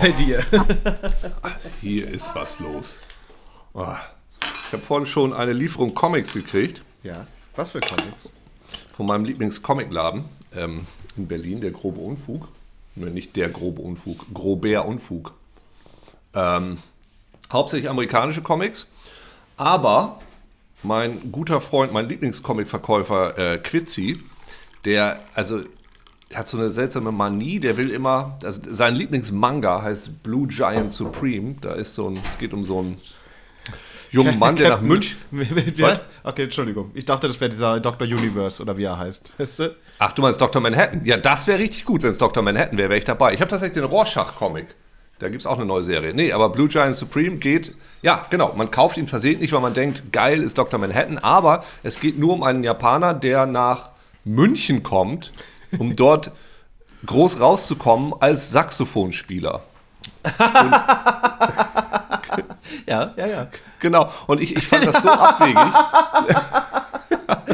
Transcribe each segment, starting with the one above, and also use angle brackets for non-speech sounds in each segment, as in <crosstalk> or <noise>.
bei dir? Also hier ist was los. Oh. Ich habe vorhin schon eine Lieferung Comics gekriegt. Ja. Was für Comics? Von meinem Lieblings-Comicladen ähm, in Berlin, der grobe Unfug. Nee, nicht der grobe Unfug, grober Unfug. Ähm, hauptsächlich amerikanische Comics. Aber mein guter Freund, mein Lieblingscomic-Verkäufer äh, Quitzi, der, also hat so eine seltsame Manie, der will immer, also sein Lieblingsmanga heißt Blue Giant Supreme. Da ist so ein, es geht um so einen jungen Mann, der nach München. Okay, Entschuldigung. Ich dachte, das wäre dieser Dr. Universe oder wie er heißt. Weißt du? Ach, du meinst Dr. Manhattan? Ja, das wäre richtig gut, wenn es Dr. Manhattan wäre, wäre ich dabei. Ich habe tatsächlich den Rorschach-Comic. Da gibt es auch eine neue Serie. Nee, aber Blue Giant Supreme geht, ja, genau, man kauft ihn versehentlich, weil man denkt, geil ist Dr. Manhattan, aber es geht nur um einen Japaner, der nach München kommt, um dort groß rauszukommen als Saxophonspieler. <laughs> ja, ja, ja. Genau, und ich, ich fand das so abwegig.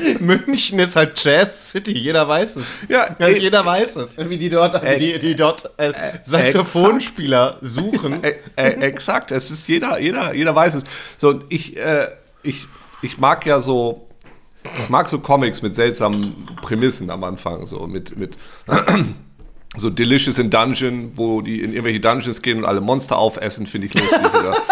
<laughs> München ist halt Jazz City, jeder weiß es. Ja, ey, jeder weiß es. Wie die dort, Ey, die, die dort äh, Saxophonspieler suchen. Äh, äh, exakt, es ist jeder, jeder, jeder weiß es. So, und ich, äh, ich, ich mag ja so, ich mag so Comics mit seltsamen Prämissen am Anfang, so mit, mit <clears throat> so Delicious in Dungeon, wo die in irgendwelche Dungeons gehen und alle Monster aufessen, finde ich lustig. Oder? <laughs>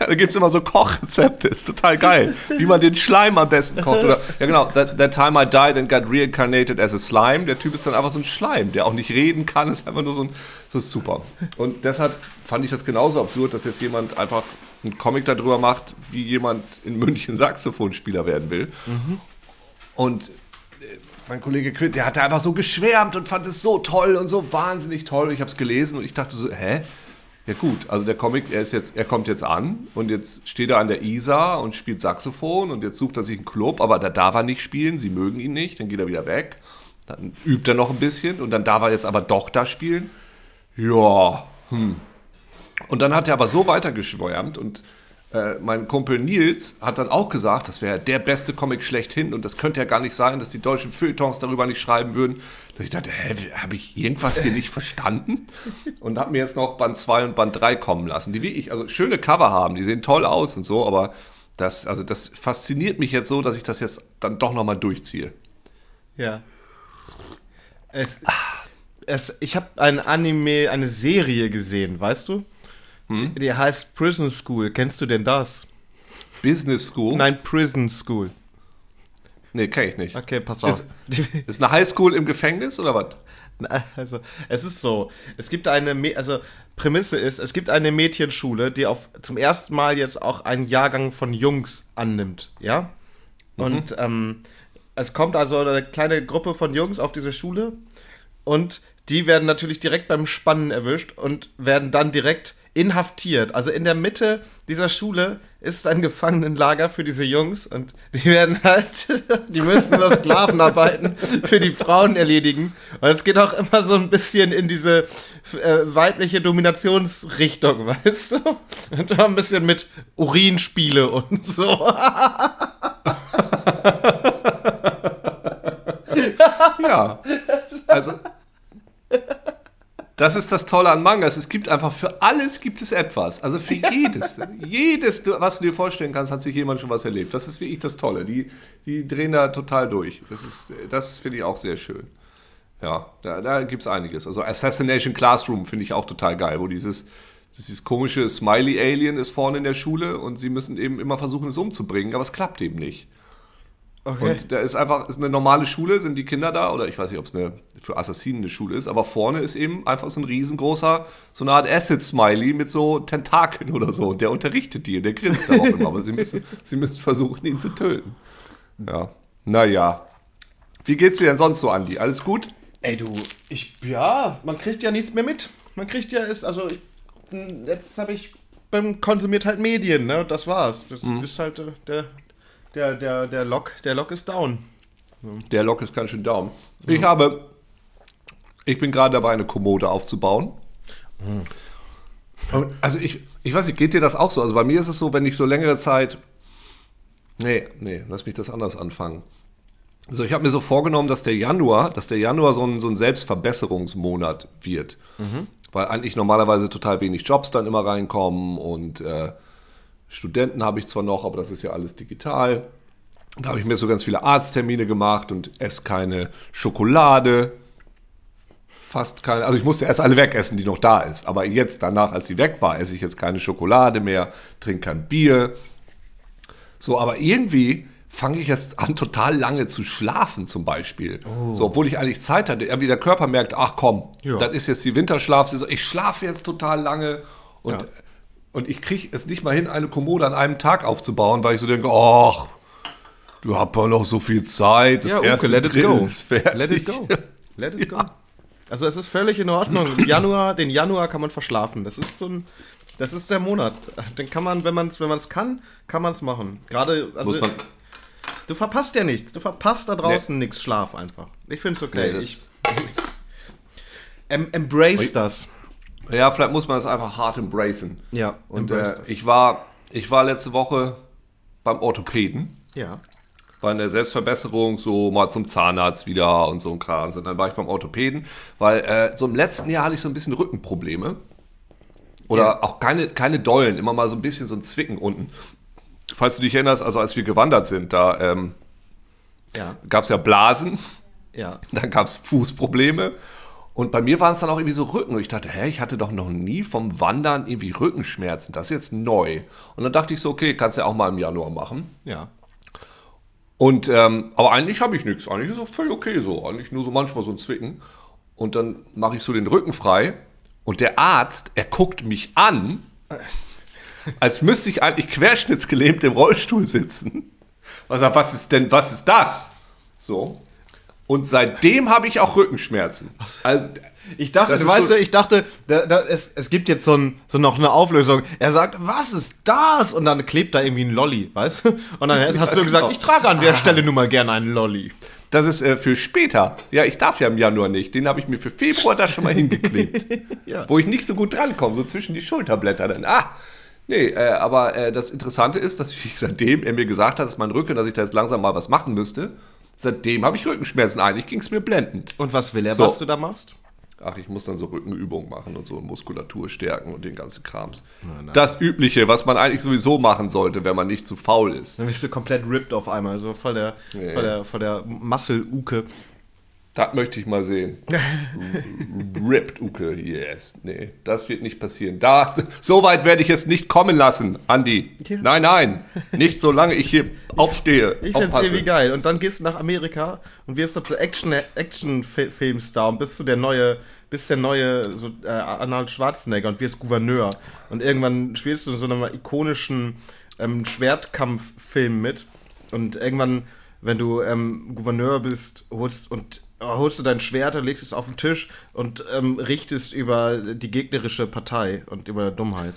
Ja, da gibt es immer so Kochrezepte, ist total geil. Wie man den Schleim am besten kocht. Oder, ja genau, that, that time I died and got reincarnated as a slime. Der Typ ist dann einfach so ein Schleim, der auch nicht reden kann, ist einfach nur so ein, so ist super. Und deshalb fand ich das genauso absurd, dass jetzt jemand einfach einen Comic darüber macht, wie jemand in München Saxophonspieler werden will. Und äh, mein Kollege Quint, der hatte einfach so geschwärmt und fand es so toll und so wahnsinnig toll. Ich habe es gelesen und ich dachte so, hä? Ja gut, also der Comic, er ist jetzt, er kommt jetzt an und jetzt steht er an der Isar und spielt Saxophon und jetzt sucht er sich einen Club, aber da darf er nicht spielen, sie mögen ihn nicht, dann geht er wieder weg, dann übt er noch ein bisschen und dann darf er jetzt aber doch da spielen. Ja, hm. Und dann hat er aber so weitergeschwärmt und äh, mein Kumpel Nils hat dann auch gesagt, das wäre der beste Comic schlechthin und das könnte ja gar nicht sein, dass die deutschen Feuilletons darüber nicht schreiben würden. Dass ich dachte, hä, habe ich irgendwas hier nicht verstanden? Und habe mir jetzt noch Band 2 und Band 3 kommen lassen, die wie ich, also schöne Cover haben, die sehen toll aus und so, aber das, also das fasziniert mich jetzt so, dass ich das jetzt dann doch nochmal durchziehe. Ja. Es, es, ich habe ein Anime, eine Serie gesehen, weißt du? Die, die heißt Prison School. Kennst du denn das? Business School? Nein, Prison School. Nee, kenne ich nicht. Okay, pass auf. Ist, ist eine Highschool im Gefängnis oder was? Also, es ist so, es gibt eine, also Prämisse ist, es gibt eine Mädchenschule, die auf zum ersten Mal jetzt auch einen Jahrgang von Jungs annimmt, ja? Und ähm, es kommt also eine kleine Gruppe von Jungs auf diese Schule und die werden natürlich direkt beim Spannen erwischt und werden dann direkt inhaftiert. Also in der Mitte dieser Schule ist ein Gefangenenlager für diese Jungs und die werden halt, <laughs> die müssen so Sklavenarbeiten für die Frauen erledigen. Und es geht auch immer so ein bisschen in diese äh, weibliche Dominationsrichtung, <laughs> weißt du? Und auch ein bisschen mit Urinspiele und so. <laughs> Ja. Also. <laughs> Das ist das Tolle an Mangas. Es gibt einfach für alles gibt es etwas. Also für jedes, jedes, was du dir vorstellen kannst, hat sich jemand schon was erlebt. Das ist wirklich das Tolle. Die, die drehen da total durch. Das ist, das finde ich auch sehr schön. Ja, da, da gibt es einiges. Also Assassination Classroom finde ich auch total geil, wo dieses, dieses komische Smiley-Alien ist vorne in der Schule und sie müssen eben immer versuchen, es umzubringen, aber es klappt eben nicht. Okay. Und da ist einfach ist eine normale Schule, sind die Kinder da, oder ich weiß nicht, ob es eine für Assassinen eine Schule ist, aber vorne ist eben einfach so ein riesengroßer, so eine Art Acid-Smiley mit so Tentakeln oder so. Und der unterrichtet die und der grinst darauf immer, aber sie müssen, <laughs> sie müssen versuchen, ihn zu töten. Ja. Naja. Wie geht's dir denn sonst so, Andi? Alles gut? Ey, du, ich, ja, man kriegt ja nichts mehr mit. Man kriegt ja, ist, also, ich, jetzt habe ich beim konsumiert halt Medien, ne, das war's. Das ist halt äh, der, der, der, der Lock, der Lock ist down. Der Lock ist ganz schön down. Ich habe, ich bin gerade dabei, eine Kommode aufzubauen. Und Also ich, ich weiß nicht, geht dir das auch so? Also bei mir ist es so, wenn ich so längere Zeit, nee, nee, lass mich das anders anfangen. Also ich habe mir so vorgenommen, dass der Januar, dass der Januar so ein, so ein Selbstverbesserungsmonat wird. weil eigentlich normalerweise total wenig Jobs dann immer reinkommen und äh, Studenten habe ich zwar noch, aber das ist ja alles digital. Da habe ich mir so ganz viele Arzttermine gemacht und esse keine Schokolade. Fast keine. Also ich musste erst alle wegessen, die noch da ist. Aber jetzt, danach, als die weg war, esse ich jetzt keine Schokolade mehr, trinke kein Bier. So, aber irgendwie fange ich jetzt an, total lange zu schlafen, zum Beispiel. Oh. So, obwohl ich eigentlich Zeit hatte. Irgendwie der Körper merkt, ach komm, ja. das ist jetzt die Winterschlafsaison. Ich schlafe jetzt total lange und, ja. und ich kriege es nicht mal hin, eine Kommode an einem Tag aufzubauen, weil ich so denke, ach, du hast ja noch so viel Zeit. Das ja, erste okay, let it go. Ist fertig. Let it go. <laughs> Let it go. Also es ist völlig in Ordnung. <clears throat> Januar, den Januar kann man verschlafen. Das ist so ein, das ist der Monat. Den kann man, wenn man es wenn kann, kann man es machen. Gerade, also du verpasst ja nichts. Du verpasst da draußen nee. nichts. Schlaf einfach. Ich finde es okay. Nee, ich, em, embrace das. Ja, vielleicht muss man es einfach hart embracen. Ja. Und äh, ich war, ich war letzte Woche beim Orthopäden. Ja in der Selbstverbesserung, so mal zum Zahnarzt wieder und so ein Kram. Und dann war ich beim Orthopäden, weil äh, so im letzten Jahr hatte ich so ein bisschen Rückenprobleme. Oder ja. auch keine, keine Dollen, immer mal so ein bisschen so ein Zwicken unten. Falls du dich erinnerst, also als wir gewandert sind, da ähm, ja. gab es ja Blasen, ja. dann gab es Fußprobleme. Und bei mir waren es dann auch irgendwie so Rücken. Und ich dachte, hä, ich hatte doch noch nie vom Wandern irgendwie Rückenschmerzen. Das ist jetzt neu. Und dann dachte ich so, okay, kannst du ja auch mal im Januar machen. Ja. Und, ähm, aber eigentlich habe ich nichts. Eigentlich ist es völlig okay so. Eigentlich nur so manchmal so ein Zwicken. Und dann mache ich so den Rücken frei. Und der Arzt, er guckt mich an, als müsste ich eigentlich querschnittsgelähmt im Rollstuhl sitzen. Was was ist denn, was ist das? So. Und seitdem habe ich auch Rückenschmerzen. Also ich dachte, weißt so du, ich dachte, da, da, es, es gibt jetzt so, ein, so noch eine Auflösung. Er sagt, was ist das? Und dann klebt da irgendwie ein Lolli, weißt du? Und dann hast du gesagt, ich trage an der ah. Stelle nun mal gerne einen Lolli. Das ist äh, für später. Ja, ich darf ja im Januar nicht. Den habe ich mir für Februar da schon mal hingeklebt. <laughs> ja. Wo ich nicht so gut drankomme, so zwischen die Schulterblätter dann. Ah, Nee, äh, aber äh, das Interessante ist, dass ich <laughs> seitdem er mir gesagt hat, dass mein Rücken, dass ich da jetzt langsam mal was machen müsste, seitdem habe ich Rückenschmerzen. Eigentlich ging es mir blendend. Und was will er, so. was du da machst? ach, ich muss dann so Rückenübungen machen und so Muskulatur stärken und den ganzen Krams. Nein, nein. Das Übliche, was man eigentlich sowieso machen sollte, wenn man nicht zu faul ist. Dann bist du komplett ripped auf einmal, so voll der, nee. voll der, voll der Muscle-Uke. Das möchte ich mal sehen. <laughs> Ripped Uke, yes. Nee, das wird nicht passieren. Da, so weit werde ich es nicht kommen lassen, Andi. Ja. Nein, nein. Nicht solange ich hier aufstehe. Ich finde es irgendwie geil. Und dann gehst du nach Amerika und wirst dort so Action-Film-Star und bist du der neue, bist der neue so, äh, Arnold Schwarzenegger und wirst Gouverneur. Und irgendwann spielst du in so einem ikonischen ähm, Schwertkampffilm mit. Und irgendwann, wenn du ähm, Gouverneur bist, holst und holst du dein Schwert, legst es auf den Tisch und ähm, richtest über die gegnerische Partei und über Dummheit.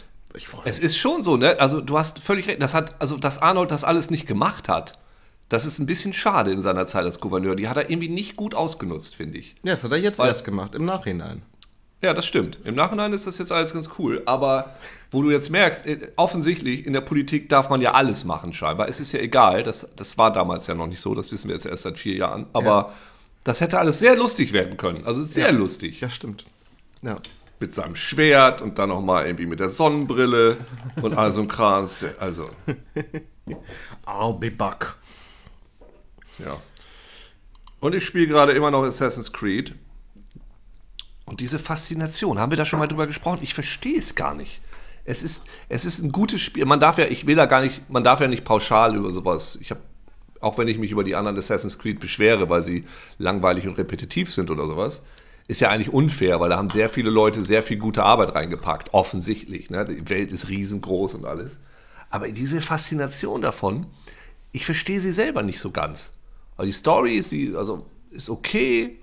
Es ist schon so, ne? Also du hast völlig recht. Das hat, also dass Arnold das alles nicht gemacht hat, das ist ein bisschen schade in seiner Zeit als Gouverneur. Die hat er irgendwie nicht gut ausgenutzt, finde ich. Ja, das hat er jetzt Weil, erst gemacht, im Nachhinein. Ja, das stimmt. Im Nachhinein ist das jetzt alles ganz cool. Aber wo du jetzt merkst, äh, offensichtlich in der Politik darf man ja alles machen, scheinbar. Es ist ja egal. Das, das war damals ja noch nicht so. Das wissen wir jetzt erst seit vier Jahren. Aber ja. Das hätte alles sehr lustig werden können. Also sehr ja. lustig. Ja, stimmt. Ja. Mit seinem Schwert und dann nochmal irgendwie mit der Sonnenbrille und all so ein Kram. Also. <laughs> I'll be back. Ja. Und ich spiele gerade immer noch Assassin's Creed. Und diese Faszination, haben wir da schon mal drüber gesprochen? Ich verstehe es gar nicht. Es ist, es ist ein gutes Spiel. Man darf ja, ich will da gar nicht, man darf ja nicht pauschal über sowas. Ich habe auch wenn ich mich über die anderen Assassin's Creed beschwere, weil sie langweilig und repetitiv sind oder sowas, ist ja eigentlich unfair, weil da haben sehr viele Leute sehr viel gute Arbeit reingepackt, offensichtlich. Ne? Die Welt ist riesengroß und alles. Aber diese Faszination davon, ich verstehe sie selber nicht so ganz. Aber die Story ist, die, also, ist okay.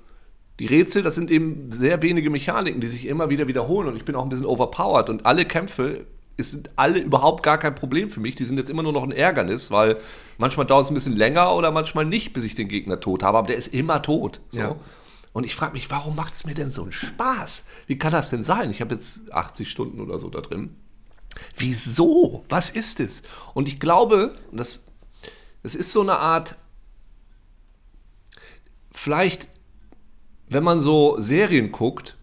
Die Rätsel, das sind eben sehr wenige Mechaniken, die sich immer wieder wiederholen und ich bin auch ein bisschen overpowered und alle Kämpfe es sind alle überhaupt gar kein Problem für mich. Die sind jetzt immer nur noch ein Ärgernis, weil manchmal dauert es ein bisschen länger oder manchmal nicht, bis ich den Gegner tot habe, aber der ist immer tot. So. Ja. Und ich frage mich, warum macht es mir denn so einen Spaß? Wie kann das denn sein? Ich habe jetzt 80 Stunden oder so da drin. Wieso? Was ist es? Und ich glaube, das, das ist so eine Art, vielleicht, wenn man so Serien guckt,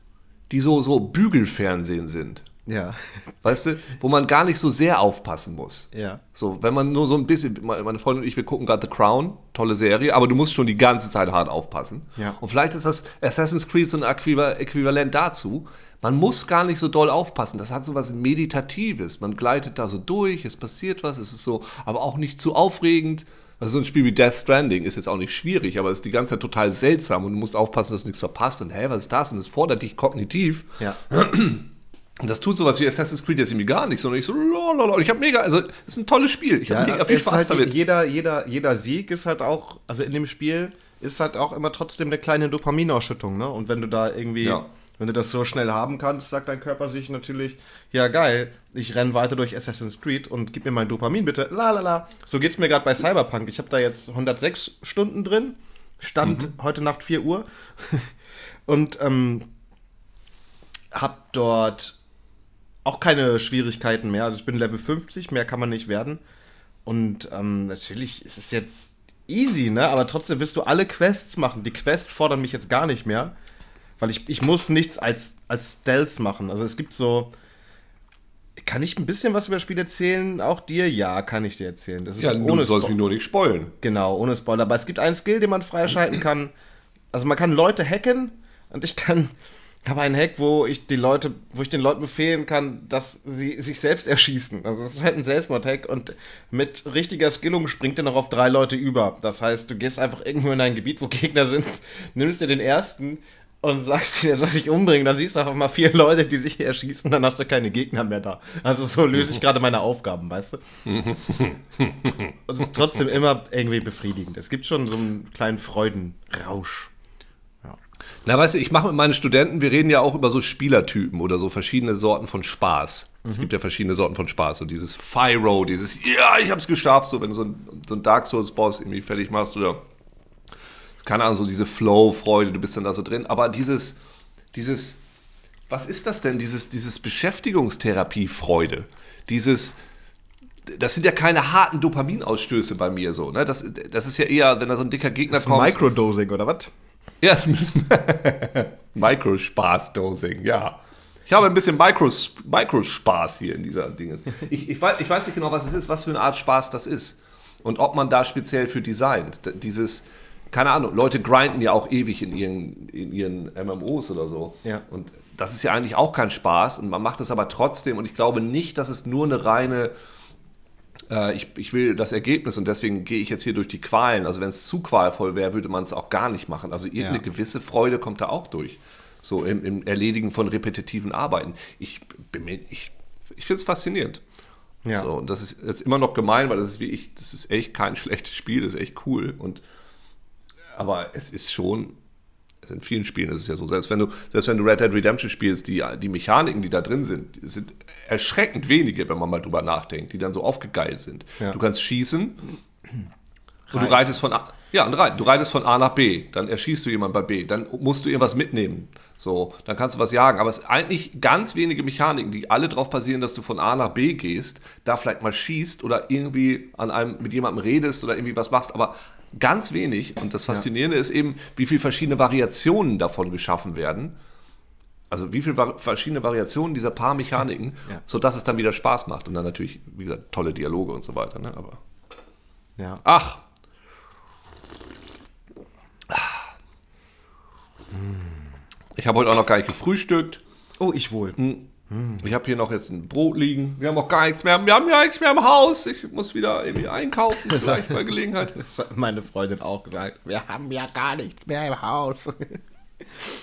die so, so Bügelfernsehen sind. Ja. Weißt du, wo man gar nicht so sehr aufpassen muss. Ja. So, wenn man nur so ein bisschen, meine Freundin und ich, wir gucken gerade The Crown, tolle Serie, aber du musst schon die ganze Zeit hart aufpassen. Ja. Und vielleicht ist das Assassin's Creed so ein Äquiva- Äquivalent dazu. Man muss gar nicht so doll aufpassen. Das hat so was Meditatives. Man gleitet da so durch, es passiert was, es ist so, aber auch nicht zu aufregend. Also so ein Spiel wie Death Stranding ist jetzt auch nicht schwierig, aber es ist die ganze Zeit total seltsam und du musst aufpassen, dass du nichts verpasst. Und hä, was ist das? Und es fordert dich kognitiv. Ja. Und das tut sowas wie Assassin's Creed jetzt irgendwie gar nicht, sondern ich so. Und ich habe mega, also es ist ein tolles Spiel. Ich habe mega viel Spaß halt damit. Jeder, jeder, jeder Sieg ist halt auch, also in dem Spiel ist halt auch immer trotzdem eine kleine Dopaminausschüttung, ne? Und wenn du da irgendwie, Ja. Wenn du das so schnell haben kannst, sagt dein Körper sich natürlich, ja geil, ich renn weiter durch Assassin's Creed und gib mir mein Dopamin bitte. La la la. So geht's mir gerade bei Cyberpunk. Ich habe da jetzt 106 Stunden drin. Stand Mhm. heute Nacht 4 Uhr. <laughs> und ähm, hab dort auch keine Schwierigkeiten mehr. Also ich bin Level 50, mehr kann man nicht werden. Und ähm, natürlich ist es jetzt easy, ne? Aber trotzdem wirst du alle Quests machen. Die Quests fordern mich jetzt gar nicht mehr. Weil ich, ich muss nichts als, als Stealth machen. Also es gibt so. Kann ich ein bisschen was über das Spiel erzählen? Auch dir? Ja, kann ich dir erzählen. Das ist Ja, du ohne sollst Spo- mich nur nicht spoilen. Genau, ohne Spoiler. Aber es gibt einen Skill, den man freischalten kann. Also man kann Leute hacken und ich kann habe einen Hack, wo ich die Leute, wo ich den Leuten befehlen kann, dass sie sich selbst erschießen. Also es ist halt ein Selbstmord-Hack und mit richtiger Skillung springt er noch auf drei Leute über. Das heißt, du gehst einfach irgendwo in ein Gebiet, wo Gegner sind, <laughs> nimmst dir den ersten und sagst der soll dich umbringen. Dann siehst du einfach mal vier Leute, die sich erschießen, dann hast du keine Gegner mehr da. Also so löse ich gerade meine Aufgaben, weißt du? <laughs> Und es ist trotzdem immer irgendwie befriedigend. Es gibt schon so einen kleinen Freudenrausch. Na, weißt du, ich mache mit meinen Studenten, wir reden ja auch über so Spielertypen oder so verschiedene Sorten von Spaß. Es gibt ja verschiedene Sorten von Spaß. So dieses Fyro, dieses, ja, ich hab's geschafft, so wenn du so ein, so ein Dark Souls-Boss irgendwie fertig machst oder, keine Ahnung, so diese Flow-Freude, du bist dann da so drin. Aber dieses, dieses, was ist das denn, dieses, dieses Beschäftigungstherapie-Freude? Dieses, das sind ja keine harten Dopaminausstöße bei mir so, ne? Das, das ist ja eher, wenn da so ein dicker Gegner Das ist kommt. Microdosing, oder was? Ja, es ist <laughs> Microspaß-Dosing, ja. Ich habe ein bisschen Micros, Microspaß hier in dieser Dinge. Ich, ich, weiß, ich weiß nicht genau, was es ist, was für eine Art Spaß das ist. Und ob man da speziell für designt. Dieses, keine Ahnung, Leute grinden ja auch ewig in ihren, in ihren MMOs oder so. Ja. Und das ist ja eigentlich auch kein Spaß und man macht es aber trotzdem. Und ich glaube nicht, dass es nur eine reine äh, ich, ich will das Ergebnis und deswegen gehe ich jetzt hier durch die Qualen. Also wenn es zu qualvoll wäre, würde man es auch gar nicht machen. Also irgendeine Ja. gewisse Freude kommt da auch durch. So im, im Erledigen von repetitiven Arbeiten. Ich, ich, ich finde es faszinierend. Ja. So, und das ist jetzt immer noch gemein, weil das ist wie ich, das ist echt kein schlechtes Spiel, das ist echt cool. Und aber es ist schon, in vielen Spielen ist es ja so, selbst wenn du, selbst wenn du Red Dead Redemption spielst, die, die Mechaniken, die da drin sind, sind erschreckend wenige, wenn man mal drüber nachdenkt, die dann so aufgegeilt sind. Ja. Du kannst schießen und du reitest von A, ja, und rein, du reitest von A nach B, dann erschießt du jemanden bei B, dann musst du irgendwas mitnehmen. So, dann kannst du was jagen. Aber es sind eigentlich ganz wenige Mechaniken, die alle darauf basieren, dass du von A nach B gehst, da vielleicht mal schießt oder irgendwie an einem mit jemandem redest oder irgendwie was machst, aber ganz wenig. Und das Faszinierende ist eben, wie viele verschiedene Variationen davon geschaffen werden. Also wie viele verschiedene Variationen dieser paar Mechaniken, <laughs> Ja. sodass es dann wieder Spaß macht. Und dann natürlich, wie gesagt, tolle Dialoge und so weiter. Ne? Aber Ja. ach, ich habe heute auch noch gar nicht gefrühstückt. Oh, ich wohl. Ich habe hier noch jetzt ein Brot liegen. Wir haben auch gar nichts mehr. Wir haben ja nichts mehr im Haus. Ich muss wieder irgendwie einkaufen. <laughs> Vielleicht bei Gelegenheit. Das hat meine Freundin auch gesagt. Wir haben ja gar nichts mehr im Haus.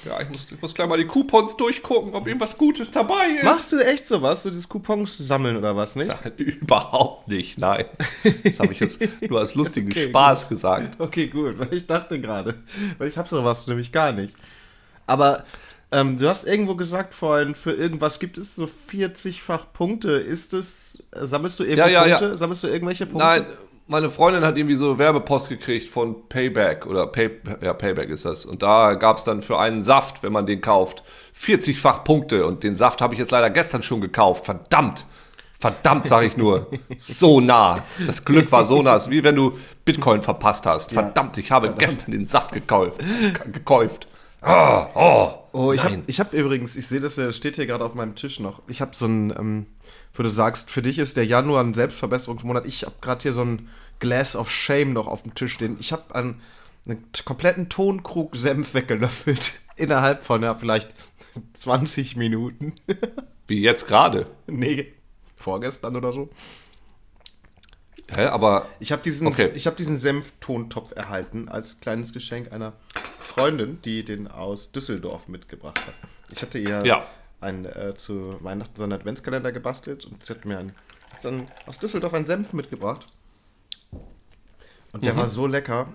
Ja, ich muss, ich muss gleich mal die Coupons durchgucken, ob irgendwas Gutes dabei ist. Machst du echt sowas? So dieses Coupons sammeln oder was, nicht? <laughs> Überhaupt nicht, nein. Das habe ich jetzt nur als lustigen <laughs> Okay, Spaß gesagt. Okay, gut, weil ich dachte gerade, weil ich habe sowas nämlich gar nicht. Aber ähm, du hast irgendwo gesagt vorhin, für irgendwas gibt es so 40-fach Punkte. Ist es, äh, sammelst du irgendwo Ja, ja, ja. Punkte? Sammelst du irgendwelche Punkte? Nein, meine Freundin hat irgendwie so Werbepost gekriegt von Payback oder Pay, ja, Payback ist das. Und da gab es dann für einen Saft, wenn man den kauft, 40-fach Punkte. Und den Saft habe ich jetzt leider gestern schon gekauft. Verdammt. Verdammt, sage ich nur. <laughs> So nah. Das Glück war so nah. Es ist wie wenn du Bitcoin verpasst hast. Verdammt, ich habe gestern den Saft gekauft. gekauft. Oh, oh. Oh, ich habe hab übrigens, ich sehe das, steht hier gerade auf meinem Tisch noch. Ich habe so ein, ähm, wo du sagst, für dich ist der Januar ein Selbstverbesserungsmonat. Ich habe gerade hier so ein Glass of Shame noch auf dem Tisch stehen. Ich habe einen, einen kompletten Tonkrug Senf weggelöffelt. <laughs> Innerhalb von, ja, vielleicht <laughs> 20 Minuten. <laughs> Wie jetzt gerade. nee, vorgestern oder so. Hä, aber Ich habe diesen, Okay. ich hab diesen Senftontopf erhalten als kleines Geschenk einer Freundin, die den aus Düsseldorf mitgebracht hat. Ich hatte ihr Ja. ein, äh, zu Weihnachten so einen Adventskalender gebastelt und sie hat mir einen, hat dann aus Düsseldorf einen Senf mitgebracht. Und der war so lecker.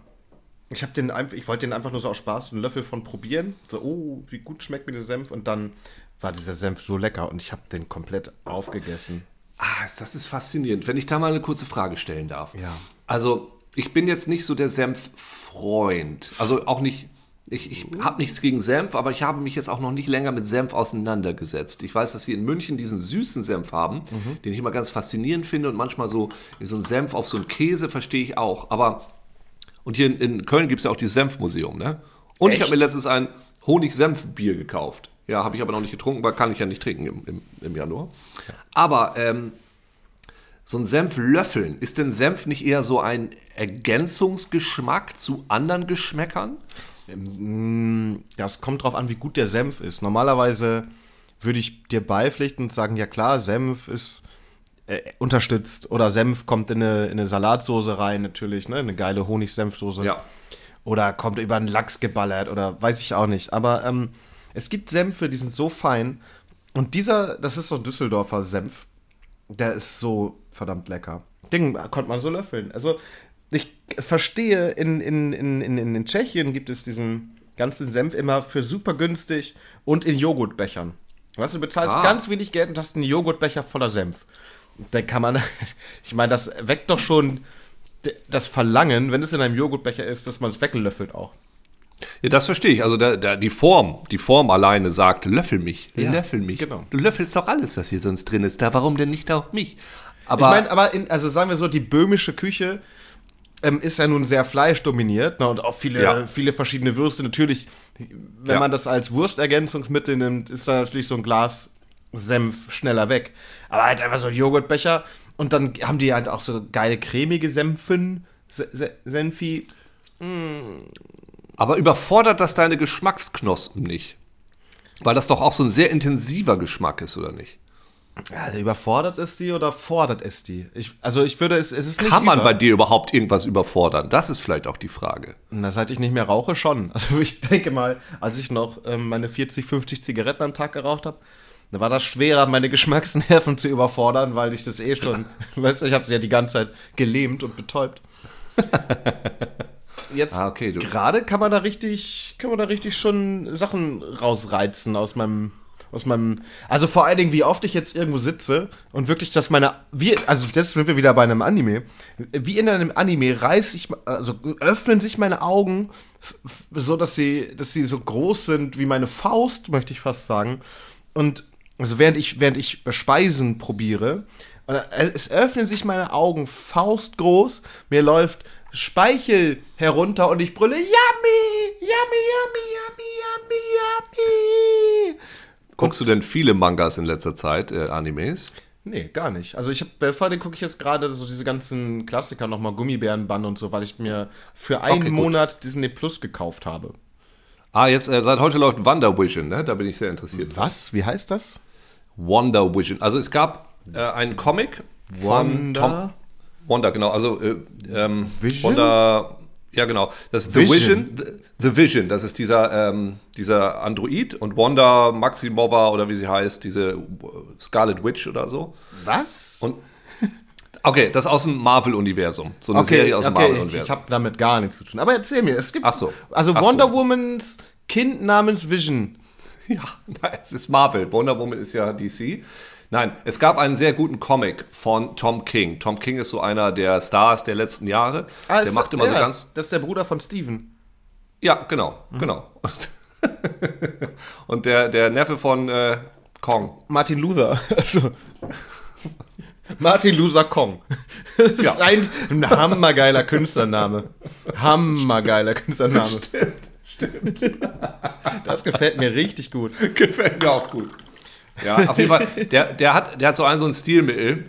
Ich habe den einfach, ich wollte den einfach nur so aus Spaß einen Löffel von probieren. So, oh, wie gut schmeckt mir der Senf. Und dann war dieser Senf so lecker und ich habe den komplett aufgegessen. Ah, das ist faszinierend. Wenn ich da mal eine kurze Frage stellen darf. Ja. Also, ich bin jetzt nicht so der Senf-Freund. Also auch nicht. Ich, ich habe nichts gegen Senf, aber ich habe mich jetzt auch noch nicht länger mit Senf auseinandergesetzt. Ich weiß, dass sie in München diesen süßen Senf haben, den ich immer ganz faszinierend finde und manchmal so, so ein Senf auf so einen Käse verstehe ich auch. Aber, und hier in, in Köln gibt es ja auch dieses Senfmuseum, ne? Und ich Echt? habe mir letztens ein Honig-Senf-Bier gekauft. Ja, habe ich aber noch nicht getrunken, weil kann ich ja nicht trinken im, im, im Januar. Aber ähm, so ein Senf löffeln, ist denn Senf nicht eher so ein Ergänzungsgeschmack zu anderen Geschmäckern? Das kommt drauf an, wie gut der Senf ist. Normalerweise würde ich dir beipflichten und sagen, ja klar, Senf ist äh, unterstützt oder Senf kommt in eine, in eine Salatsoße rein, natürlich, ne? Eine geile Honig-Senfsoße. Ja. Oder kommt über einen Lachs geballert oder weiß ich auch nicht. Aber ähm, es gibt Senfe, die sind so fein. Und dieser, das ist so ein Düsseldorfer Senf, der ist so verdammt lecker. Den konnte man so löffeln. Also ich verstehe, in, in, in, in, in Tschechien gibt es diesen ganzen Senf immer für super günstig und in Joghurtbechern. Weißt du, du bezahlst Ah. ganz wenig Geld und hast einen Joghurtbecher voller Senf. Dann kann man, <laughs> ich meine, das weckt doch schon das Verlangen, wenn es in einem Joghurtbecher ist, dass man es weglöffelt auch. Ja, das verstehe ich. Also da, da, die Form, die Form alleine sagt, löffel mich, Ja, löffel mich. genau. Du löffelst doch alles, was hier sonst drin ist. Da, warum denn nicht auch mich? Aber ich meine, aber in, also sagen wir so, die böhmische Küche ähm, ist ja nun sehr fleischdominiert ne, und auch viele, Ja. viele verschiedene Würste. Natürlich, wenn Ja. man das als Wurstergänzungsmittel nimmt, ist da natürlich so ein Glas Senf schneller weg. Aber halt einfach so ein Joghurtbecher und dann haben die halt auch so geile cremige Senfen, Se Se Senfi. Aber überfordert das deine Geschmacksknospen nicht? Weil das doch auch so ein sehr intensiver Geschmack ist, oder nicht? Ja, überfordert es die oder fordert es die? Ich, also ich würde, es, es ist nicht Kann man über- bei dir überhaupt irgendwas überfordern? Das ist vielleicht auch die Frage. Na, seit ich nicht mehr rauche, schon. <laughs> Also ich denke mal, als ich noch ähm, meine 40, 50 Zigaretten am Tag geraucht habe, da war das schwerer, meine <laughs> Geschmacksnerven zu überfordern, weil ich das eh schon, <laughs> weißt du, ich habe sie ja die ganze Zeit gelähmt und betäubt. Jetzt Ah, okay, gerade kann man da richtig, kann man da richtig schon Sachen rausreizen aus meinem, aus meinem, also vor allen Dingen, wie oft ich jetzt irgendwo sitze und wirklich, dass meine, wie, also das sind wir wieder bei einem Anime, wie in einem Anime reiß ich, also öffnen sich meine Augen so, dass sie, dass sie so groß sind wie meine Faust, möchte ich fast sagen, und also während ich, während ich Speisen probiere, und es öffnen sich meine Augen faustgroß, mir läuft Speichel herunter und ich brülle Yummy, Yummy, Yummy, Yummy, Yummy, Yummy. Guckst du denn viele Mangas in letzter Zeit, äh, Animes? Nee, gar nicht. Also ich habe, vor allem gucke ich jetzt gerade so diese ganzen Klassiker nochmal, Gummibärenbann und so, weil ich mir für einen Okay. Monat Disney Plus gekauft habe. Ah, jetzt äh, seit heute läuft Wonder Vision, ne? Da bin ich sehr interessiert. Was? Wie heißt das? Wonder Vision. Also es gab äh, einen Comic von Wonder? Tom. Wonder, genau. Also äh, ähm, Vision? Wonder. Ja, genau. Das ist The Vision. The, Vision. Das ist dieser, ähm, dieser Android und Wanda Maximova oder wie sie heißt, diese Scarlet Witch oder so. Was? Und okay, das aus dem Marvel-Universum. So eine Serie aus dem okay, ich, ich Marvel-Universum. habe damit gar nichts zu tun. Aber erzähl mir, es gibt Ach so. also Ach so. Wonder Womans Kind namens Vision. <laughs> Ja, es ist Marvel. Wonder Woman ist ja DC. Nein, es gab einen sehr guten Comic von Tom King. Tom King ist so einer der Stars der letzten Jahre. Ah, der macht immer so ja, ganz. Das ist der Bruder von Steven. Ja, genau, genau. <laughs> Und der, der Neffe von äh, Kong. Martin Luther. <laughs> Also, Martin Luther Kong. <laughs> Das ist Ja. ein, ein hammergeiler Künstlername. Hammergeiler Künstlername. Das gefällt mir richtig gut. Gefällt mir auch gut. Ja, auf jeden Fall. Der, der, hat, der hat so einen, so ein Stilmittel.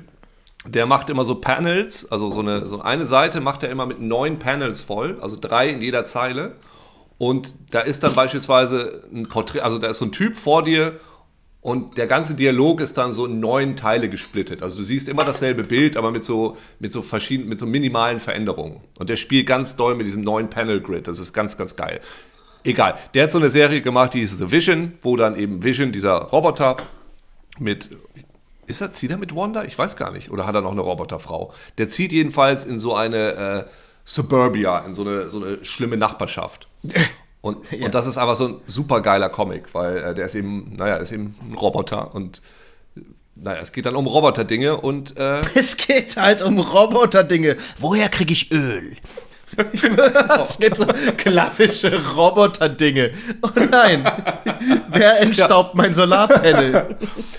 Der macht immer so Panels, also so eine, so eine Seite macht er immer mit neun Panels voll, also drei in jeder Zeile. Und da ist dann beispielsweise ein Porträt, also da ist so ein Typ vor dir und der ganze Dialog ist dann so in neun Teile gesplittet. Also du siehst immer dasselbe Bild, aber mit so, mit so verschiedenen, mit so minimalen Veränderungen. Und der spielt ganz doll mit diesem neuen Panel-Grid. Das ist ganz, ganz geil. Egal. Der hat so eine Serie gemacht, die ist The Vision, wo dann eben Vision, dieser Roboter, mit. Ist er, zieht er mit Wanda? Ich weiß gar nicht. Oder hat er noch eine Roboterfrau? Der zieht jedenfalls in so eine äh, Suburbia, in so eine, so eine schlimme Nachbarschaft. <laughs> Und, ja. und das ist einfach so ein super geiler Comic, weil äh, der ist eben, naja, ist eben ein Roboter und naja, es geht dann um Roboterdinge und. Äh, <laughs> es geht halt um Roboterdinge. Woher kriege ich Öl? <laughs> es gibt so klassische Roboter-Dinge. Oh nein, wer entstaubt ja. mein Solarpanel?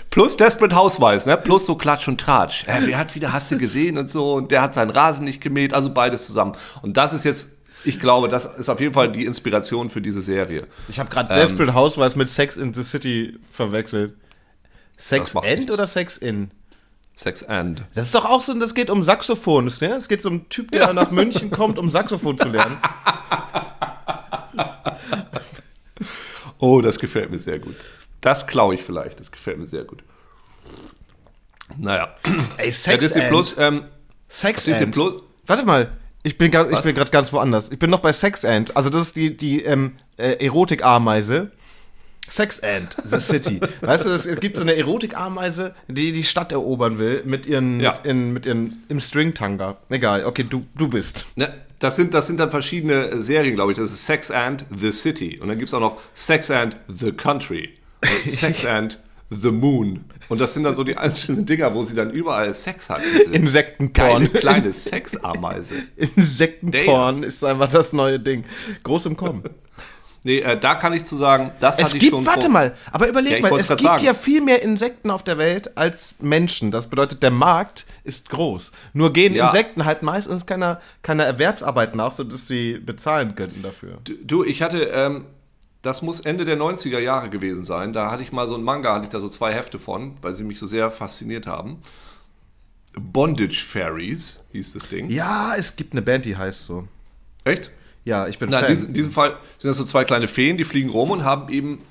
Plus Desperate Housewives, ne? Plus so Klatsch und Tratsch. Äh, wer hat wieder Hasse gesehen und so und der hat seinen Rasen nicht gemäht, also beides zusammen. Und das ist jetzt ich glaube, das ist auf jeden Fall die Inspiration für diese Serie. Ich habe gerade ähm, Desperate Housewives mit Sex in the City verwechselt. Sex End oder Sex In? Sex and. Das ist doch auch so, das geht um Saxophon. Ne? Es geht so um einen Typ, der ja. nach München kommt, um Saxophon zu lernen. <laughs> oh, das gefällt mir sehr gut. Das klaue ich vielleicht. Das gefällt mir sehr gut. Naja. <clears throat> Ey, Sex ja, Disney and. Plus. Ähm, Sex Disney and. Plus. Warte mal. Ich bin gerade ganz woanders. Ich bin noch bei Sex and. Also das ist die, die ähm, äh, Erotik-Ameise. Sex and the City. weißt du, es gibt so eine Erotik-Ameise, die die Stadt erobern will mit ihren, ja. mit, in, mit ihren im String-Tanga. Egal, okay, du, du bist. Ne, das, sind, das sind dann verschiedene Serien, glaube ich. Das ist Sex and the City. Und dann gibt es auch noch Sex and the Country. <laughs> Sex and the Moon. Und das sind dann so die einzelnen Dinger, wo sie dann überall Sex hat. Insektenporn. Kleine, kleine Sexameise. <laughs> Insektenporn ist einfach das neue Ding. Groß im Kommen. Nee, äh, da kann ich zu sagen, das es hatte gibt, ich schon. Warte mal, aber überleg ja, mal, es gibt sagen. ja viel mehr Insekten auf der Welt als Menschen. Das bedeutet, der Markt ist groß. Nur gehen ja. Insekten halt meistens keiner, keiner Erwerbsarbeit nach, sodass sie bezahlen könnten dafür. Du, du ich hatte, ähm, das muss Ende der 90er Jahre gewesen sein. Da hatte ich mal so ein Manga, hatte ich da so zwei Hefte von, weil sie mich so sehr fasziniert haben. Bondage Fairies hieß das Ding. Ja, es gibt eine Band, die heißt so. Echt? Ja, ich bin Na, Fan. In diesem, Fall sind das so zwei kleine Feen, die fliegen rum und haben eben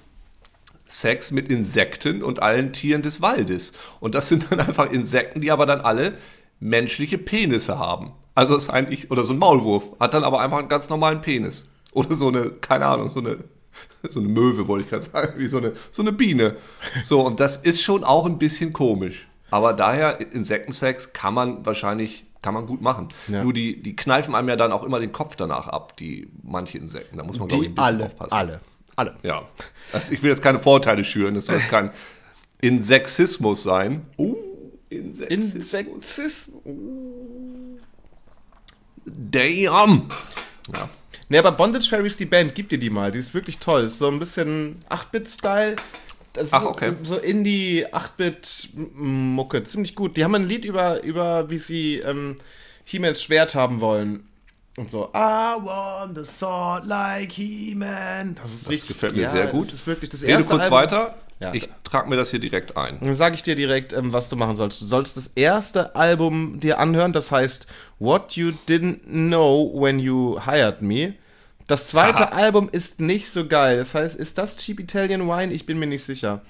Sex mit Insekten und allen Tieren des Waldes. Und das sind dann <laughs> einfach Insekten, die aber dann alle menschliche Penisse haben. Also ist eigentlich, oder so ein Maulwurf, hat dann aber einfach einen ganz normalen Penis. Oder so eine, keine Ahnung, so eine, <laughs> so eine Möwe, wollte ich gerade sagen, <laughs> wie so eine, so eine Biene. So, und das ist schon auch ein bisschen komisch. Aber daher, Insektensex kann man wahrscheinlich kann man gut machen. Ja. Nur die, die kneifen einem ja dann auch immer den Kopf danach ab, die manche Insekten. Da muss man, glaube ich, ein bisschen alle, aufpassen. Alle, alle. Ja. Also ich will jetzt keine Vorurteile schüren, das soll jetzt kein Insexismus sein. Uh, Insexismus. Insexismus. Damn. Ja. Ne, aber Bondage Fairies, die Band, gib dir die mal. Die ist wirklich toll. Ist so ein bisschen 8-Bit-Style. Das Ach, okay. So, so Indie 8-Bit-Mucke, ziemlich gut. Die haben ein Lied über, über wie sie ähm, He-Mans Schwert haben wollen. Und so, I want the sword like He-Man. Das, ist das richtig, gefällt mir ja, sehr gut. Das ist wirklich das erste Rede kurz Album. weiter. Ja. Ich trage mir das hier direkt ein. Dann sage ich dir direkt, ähm, was du machen sollst. Du sollst das erste Album dir anhören, das heißt What You Didn't Know When You Hired Me. Das zweite Aha. Album ist nicht so geil. Das heißt, ist das Cheap Italian Wine? Ich bin mir nicht sicher.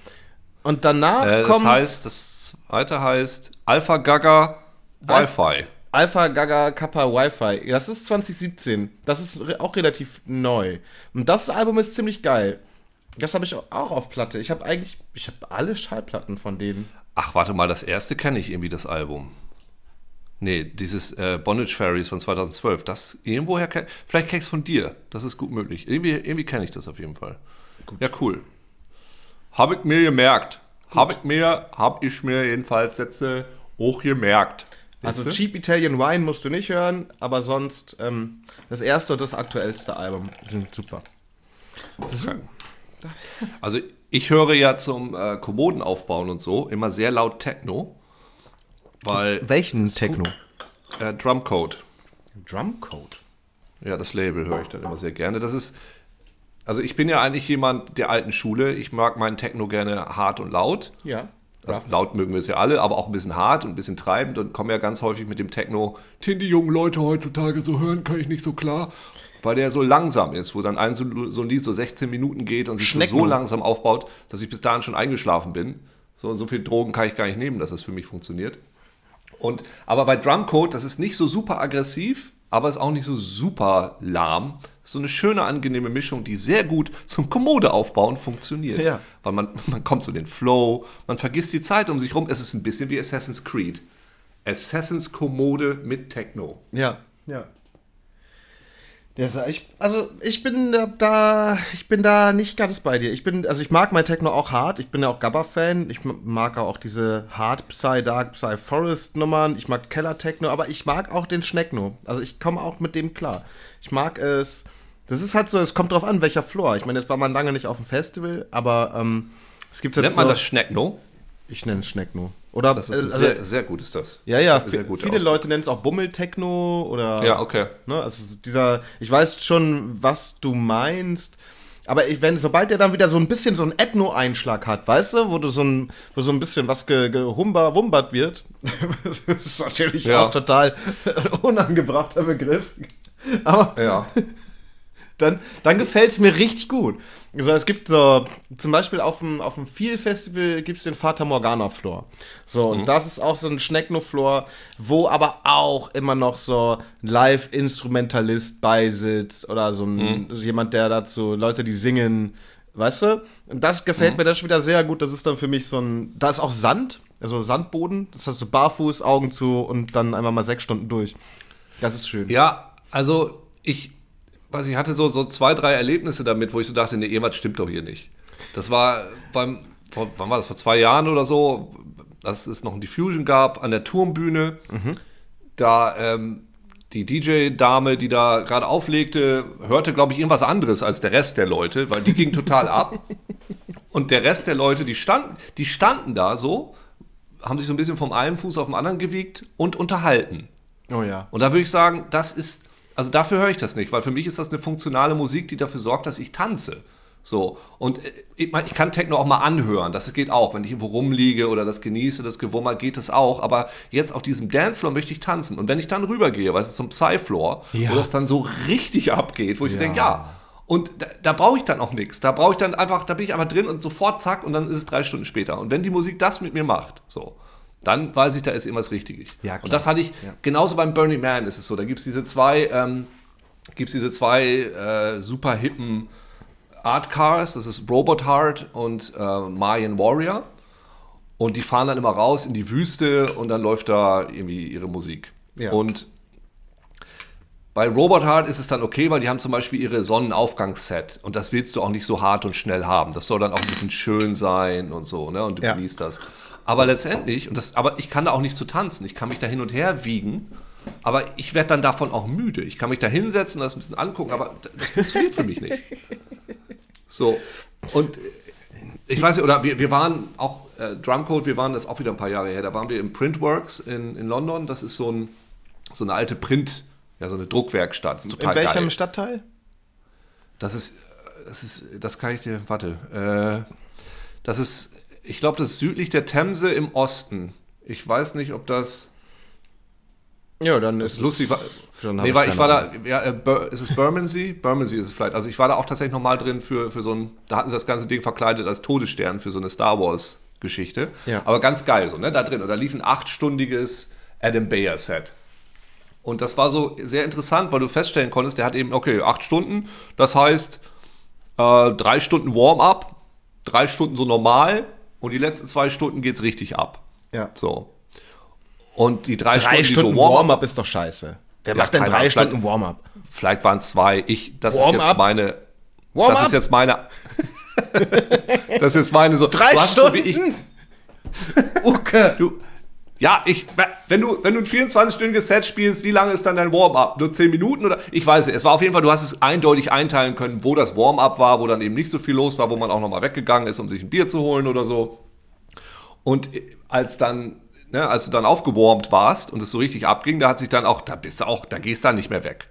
Und danach äh, kommt. Das heißt, das zweite heißt Alpha Gaga Wi-Fi. Alpha Gaga Kappa Wi-Fi. Das ist 2017. Das ist auch relativ neu. Und das Album ist ziemlich geil. Das habe ich auch auf Platte. Ich habe eigentlich, ich habe alle Schallplatten von denen. Ach, warte mal, das erste kenne ich irgendwie, das Album. Nee, dieses äh, Bondage Fairies von 2012, das irgendwoher, vielleicht kenne ich es von dir, das ist gut möglich. Irgendwie, irgendwie kenne ich das auf jeden Fall. Gut. Ja, cool. Habe ich mir gemerkt. Habe ich mir, habe ich mir jedenfalls jetzt äh, auch gemerkt. Also Cheap Italian Wine musst du nicht hören, aber sonst ähm, das erste und das aktuellste Album sind super. Okay. Also ich höre ja zum äh, Kommoden aufbauen und so immer sehr laut Techno. Weil Welchen Techno? Äh, Drumcode. Drumcode? Ja, das Label höre ich dann immer sehr gerne. Das ist, also ich bin ja eigentlich jemand der alten Schule. Ich mag meinen Techno gerne hart und laut. Ja. Also laut mögen wir es ja alle, aber auch ein bisschen hart und ein bisschen treibend und kommen ja ganz häufig mit dem Techno, den die jungen Leute heutzutage so hören, kann ich nicht so klar, weil der so langsam ist, wo dann ein so, so ein Lied so 16 Minuten geht und sich so, so langsam aufbaut, dass ich bis dahin schon eingeschlafen bin. So, so viel Drogen kann ich gar nicht nehmen, dass das für mich funktioniert. Und, aber bei Drumcode, das ist nicht so super aggressiv, aber ist auch nicht so super lahm. So eine schöne, angenehme Mischung, die sehr gut zum Kommode aufbauen funktioniert. Ja. Weil man, <laughs> man kommt zu den Flow, man vergisst die Zeit um sich rum. Es ist ein bisschen wie Assassin's Creed. Assassin's Kommode mit Techno. Ja, ja. Ja, ich, also ich bin da, ich bin da nicht ganz bei dir. Ich bin, also ich mag mein Techno auch hart. Ich bin ja auch Gabba-Fan. Ich mag auch diese Hard Psy, Dark Psy Forest Nummern. Ich mag Keller Techno, aber ich mag auch den Schneckno. Also ich komme auch mit dem klar. Ich mag es. Das ist halt so, es kommt drauf an, welcher Floor. Ich meine, jetzt war man lange nicht auf dem Festival, aber ähm, es gibt jetzt Nennt man so, das Schneckno? Ich nenne es Schneckno. Oder Das ist also, sehr, sehr gut ist das. ja, ja, sehr gut viele Ausdruck. Leute nennen es auch Bummeltechno oder Ja, okay. Ne, also dieser, ich weiß schon, was du meinst. Aber ich, wenn, sobald der dann wieder so ein bisschen so einen Ethno-Einschlag hat, weißt du, wo du so ein, wo so ein bisschen was ge, gehumber, wumbert wird, <laughs> das ist natürlich Ja. auch total <laughs> unangebrachter Begriff. Aber Ja. <laughs> dann, dann gefällt es mir richtig gut. Also es gibt so, zum Beispiel auf dem, auf dem Feel-Festival gibt es den Fata Morgana-Floor. So, und das ist auch so ein Schneckno-Floor, wo aber auch immer noch so ein Live-Instrumentalist beisitzt oder so ein, jemand, der dazu, Leute, die singen, weißt du? Und das gefällt mir das schon wieder sehr gut. Das ist dann für mich so ein, da ist auch Sand, also Sandboden. Das heißt so barfuß, Augen zu und dann einmal mal sechs Stunden durch. Das ist schön. Ja, also ich weiß, ich hatte so, so zwei, drei Erlebnisse damit, wo ich so dachte, nee, irgendwas stimmt doch hier nicht. Das war beim, vor, wann war das, vor zwei Jahren oder so, dass es noch ein Diffusion gab an der Turmbühne. Da ähm, die DJ-Dame, die da gerade auflegte, hörte, glaube ich, irgendwas anderes als der Rest der Leute, weil die ging total ab. <laughs> Und der Rest der Leute, die standen, die standen da so, haben sich so ein bisschen vom einen Fuß auf den anderen gewiegt und unterhalten. Oh ja. Und da würde ich sagen, das ist, also dafür höre ich das nicht, weil für mich ist das eine funktionale Musik, die dafür sorgt, dass ich tanze. So, und äh, ich, ich kann Techno auch mal anhören, das geht auch. Wenn ich irgendwo rumliege oder das genieße, das Gewummer, geht das auch. Aber jetzt auf diesem Dancefloor möchte ich tanzen. Und wenn ich dann rübergehe, weißt du, zum Psy-Floor, Ja. wo das dann so richtig abgeht, wo ich Ja. denke, ja. Und da, da brauche ich dann auch nichts. Da brauche ich dann einfach, da bin ich einfach drin und sofort zack und dann ist es drei Stunden später. Und wenn die Musik das mit mir macht, so, dann weiß ich, da ist irgendwas richtig. Ja, und das hatte ich, Ja. genauso beim Burning Man ist es so. Da gibt es diese zwei, ähm, gibt's diese zwei äh, super hippen Art Cars, das ist Robot Heart und äh, Mayan Warrior. Und die fahren dann immer raus in die Wüste und dann läuft da irgendwie ihre Musik. Ja. Und bei Robot Heart ist es dann okay, weil die haben zum Beispiel ihre Sonnenaufgangsset und das willst du auch nicht so hart und schnell haben. Das soll dann auch ein bisschen schön sein und so, ne? Und du Ja. genießt das. Aber letztendlich, und das, aber ich kann da auch nicht so tanzen. Ich kann mich da hin und her wiegen, aber ich werde dann davon auch müde. Ich kann mich da hinsetzen, das ein bisschen angucken, aber das funktioniert für mich nicht. So. Und ich weiß nicht, oder wir, wir waren auch, äh, Drumcode, wir waren das auch wieder ein paar Jahre her, da waren wir im Printworks in, in London. Das ist so, ein, so eine alte Print, ja, so eine Druckwerkstatt. Das ist In total welchem geil. Stadtteil? Das ist, das ist, das kann ich dir, warte, äh, das ist, ich glaube, das ist südlich der Themse im Osten. Ich weiß nicht, ob das, Ja, dann ist ist lustig war. Dann Nee, ich weil ich war da, Ahnung. ja, äh, ist es Bermondsey? Bermondsey ist es vielleicht. Also ich war da auch tatsächlich nochmal drin für, für so ein, da hatten sie das ganze Ding verkleidet als Todesstern für so eine Star Wars Geschichte. Ja. Aber ganz geil so, ne, da drin. Und da lief ein achtstündiges Adam Bayer Set. Und das war so sehr interessant, weil du feststellen konntest, der hat eben, okay, acht Stunden, das heißt äh, drei Stunden Warm-up, drei Stunden so normal und die letzten zwei Stunden geht's richtig ab. Ja. So. Und die drei, Drei Stunden, Stunden so Warm-up Warm-up ist doch scheiße. Wer Ja, macht denn drei Stunden Warm-up? Vielleicht waren es zwei. Ich, das ist jetzt meine. Warm-up? Das ist jetzt meine. <laughs> das ist jetzt meine so. Drei hast so wie ich, Stunden? <laughs> Uke. du, ja, ich, wenn du, wenn du ein 24-stündiges Set spielst, wie lange ist dann dein Warm-up? Nur 10 Minuten oder? Ich weiß es. Es war auf jeden Fall, du hast es eindeutig einteilen können, wo das Warm-up war, wo dann eben nicht so viel los war, wo man auch nochmal weggegangen ist, um sich ein Bier zu holen oder so. Und als dann, ne, als du dann aufgewarmt warst und es so richtig abging, da hat sich dann auch, da bist du auch, da gehst du dann nicht mehr weg.